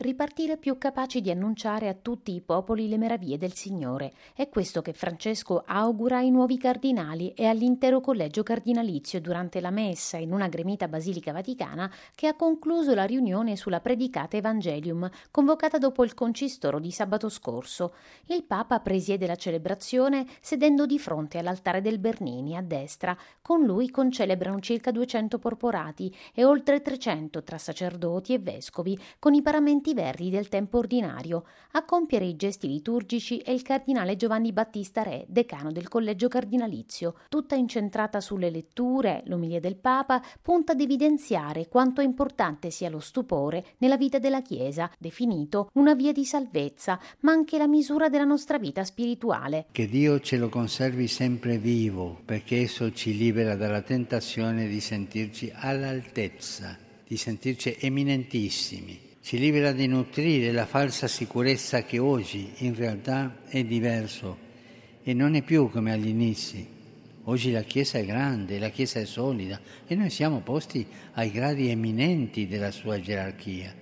ripartire più capaci di annunciare a tutti i popoli le meraviglie del Signore. È questo che Francesco augura ai nuovi cardinali e all'intero collegio cardinalizio durante la messa in una gremita basilica vaticana che ha concluso la riunione sulla predicata Evangelium, convocata dopo il concistoro di sabato scorso. Il Papa presiede la celebrazione sedendo di fronte all'altare del Bernini a destra. Con lui concelebrano circa 200 porporati e oltre 300 tra sacerdoti e vescovi, con i paramenti vestiti verdi del tempo ordinario. A compiere i gesti liturgici è il cardinale Giovanni Battista Re, decano del collegio cardinalizio. Tutta incentrata sulle letture, l'omilia del Papa punta ad evidenziare quanto importante sia lo stupore nella vita della Chiesa, definito una via di salvezza, ma anche la misura della nostra vita spirituale. Che Dio ce lo conservi sempre vivo, perché esso ci libera dalla tentazione di sentirci all'altezza, di sentirci eminentissimi ci libera di nutrire la falsa sicurezza che oggi in realtà è diverso e non è più come agli inizi. Oggi la Chiesa è grande, la Chiesa è solida e noi siamo posti ai gradi eminenti della sua gerarchia.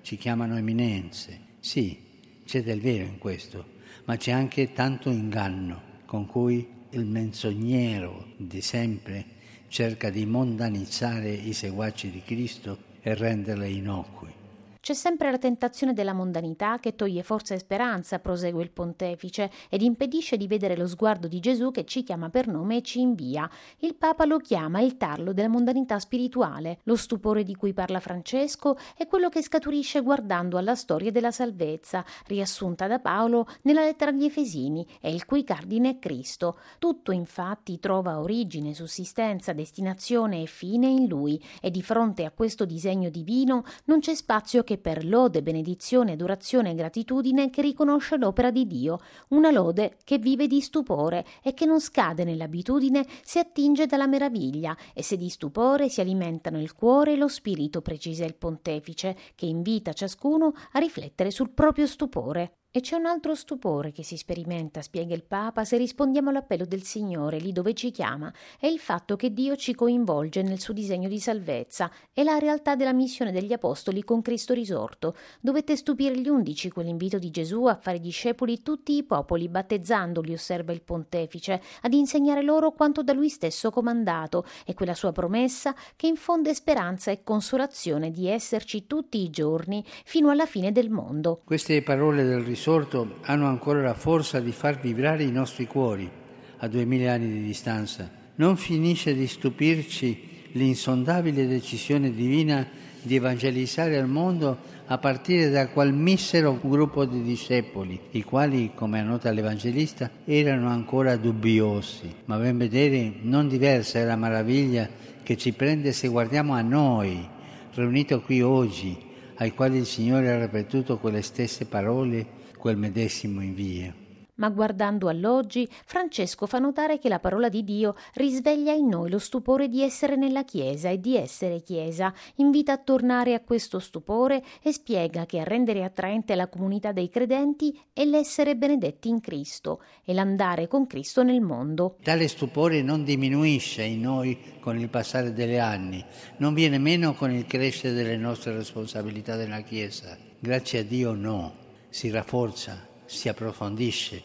Ci chiamano eminenze. Sì, c'è del vero in questo, ma c'è anche tanto inganno con cui il menzognero di sempre cerca di mondanizzare i seguaci di Cristo e renderli innocui. C'è sempre la tentazione della mondanità che toglie forza e speranza, prosegue il pontefice, ed impedisce di vedere lo sguardo di Gesù che ci chiama per nome e ci invia. Il Papa lo chiama il tarlo della mondanità spirituale. Lo stupore di cui parla Francesco è quello che scaturisce guardando alla storia della salvezza, riassunta da Paolo nella lettera agli Efesini, e il cui cardine è Cristo. Tutto infatti trova origine, sussistenza, destinazione e fine in lui, e di fronte a questo disegno divino non c'è spazio che che per lode, benedizione, adorazione e gratitudine che riconosce l'opera di Dio, una lode che vive di stupore e che non scade nell'abitudine se attinge dalla meraviglia e se di stupore si alimentano il cuore e lo spirito, precisa il pontefice, che invita ciascuno a riflettere sul proprio stupore. E c'è un altro stupore che si sperimenta, spiega il Papa, se rispondiamo all'appello del Signore lì dove ci chiama, è il fatto che Dio ci coinvolge nel suo disegno di salvezza, è la realtà della missione degli Apostoli con Cristo risorto. Dovette stupire gli undici quell'invito di Gesù a fare discepoli tutti i popoli, battezzandoli, osserva il pontefice, ad insegnare loro quanto da lui stesso comandato, e quella sua promessa che infonde speranza e consolazione di esserci tutti i giorni fino alla fine del mondo. Queste parole del risorto risorto hanno ancora la forza di far vibrare i nostri cuori a duemila anni di distanza. Non finisce di stupirci l'insondabile decisione divina di evangelizzare al mondo a partire da quel misero gruppo di discepoli, i quali, come annota l'Evangelista, erano ancora dubbiosi. Ma ben vedere, non diversa è la meraviglia che ci prende se guardiamo a noi, riuniti qui oggi, ai quali il Signore ha ripetuto quelle stesse parole quel medesimo invio. Ma guardando all'oggi, Francesco fa notare che la parola di Dio risveglia in noi lo stupore di essere nella Chiesa e di essere Chiesa, invita a tornare a questo stupore e spiega che a rendere attraente la comunità dei credenti è l'essere benedetti in Cristo e l'andare con Cristo nel mondo. Tale stupore non diminuisce in noi con il passare degli anni, non viene meno con il crescere delle nostre responsabilità nella Chiesa. Grazie a Dio no si rafforza, si approfondisce.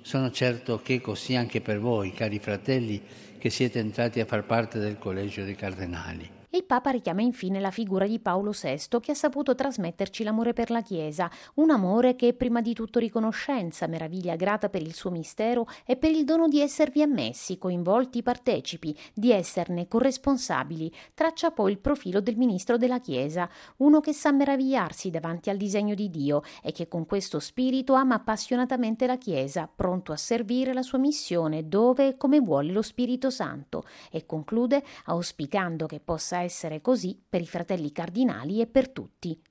Sono certo che così anche per voi, cari fratelli, che siete entrati a far parte del Collegio dei Cardinali. Il Papa richiama infine la figura di Paolo VI che ha saputo trasmetterci l'amore per la Chiesa, un amore che è prima di tutto riconoscenza, meraviglia grata per il suo mistero e per il dono di esservi ammessi, coinvolti, partecipi, di esserne corresponsabili. Traccia poi il profilo del ministro della Chiesa, uno che sa meravigliarsi davanti al disegno di Dio e che con questo spirito ama appassionatamente la Chiesa, pronto a servire la sua missione dove e come vuole lo Spirito Santo, e conclude auspicando che possa essere così per i fratelli cardinali e per tutti.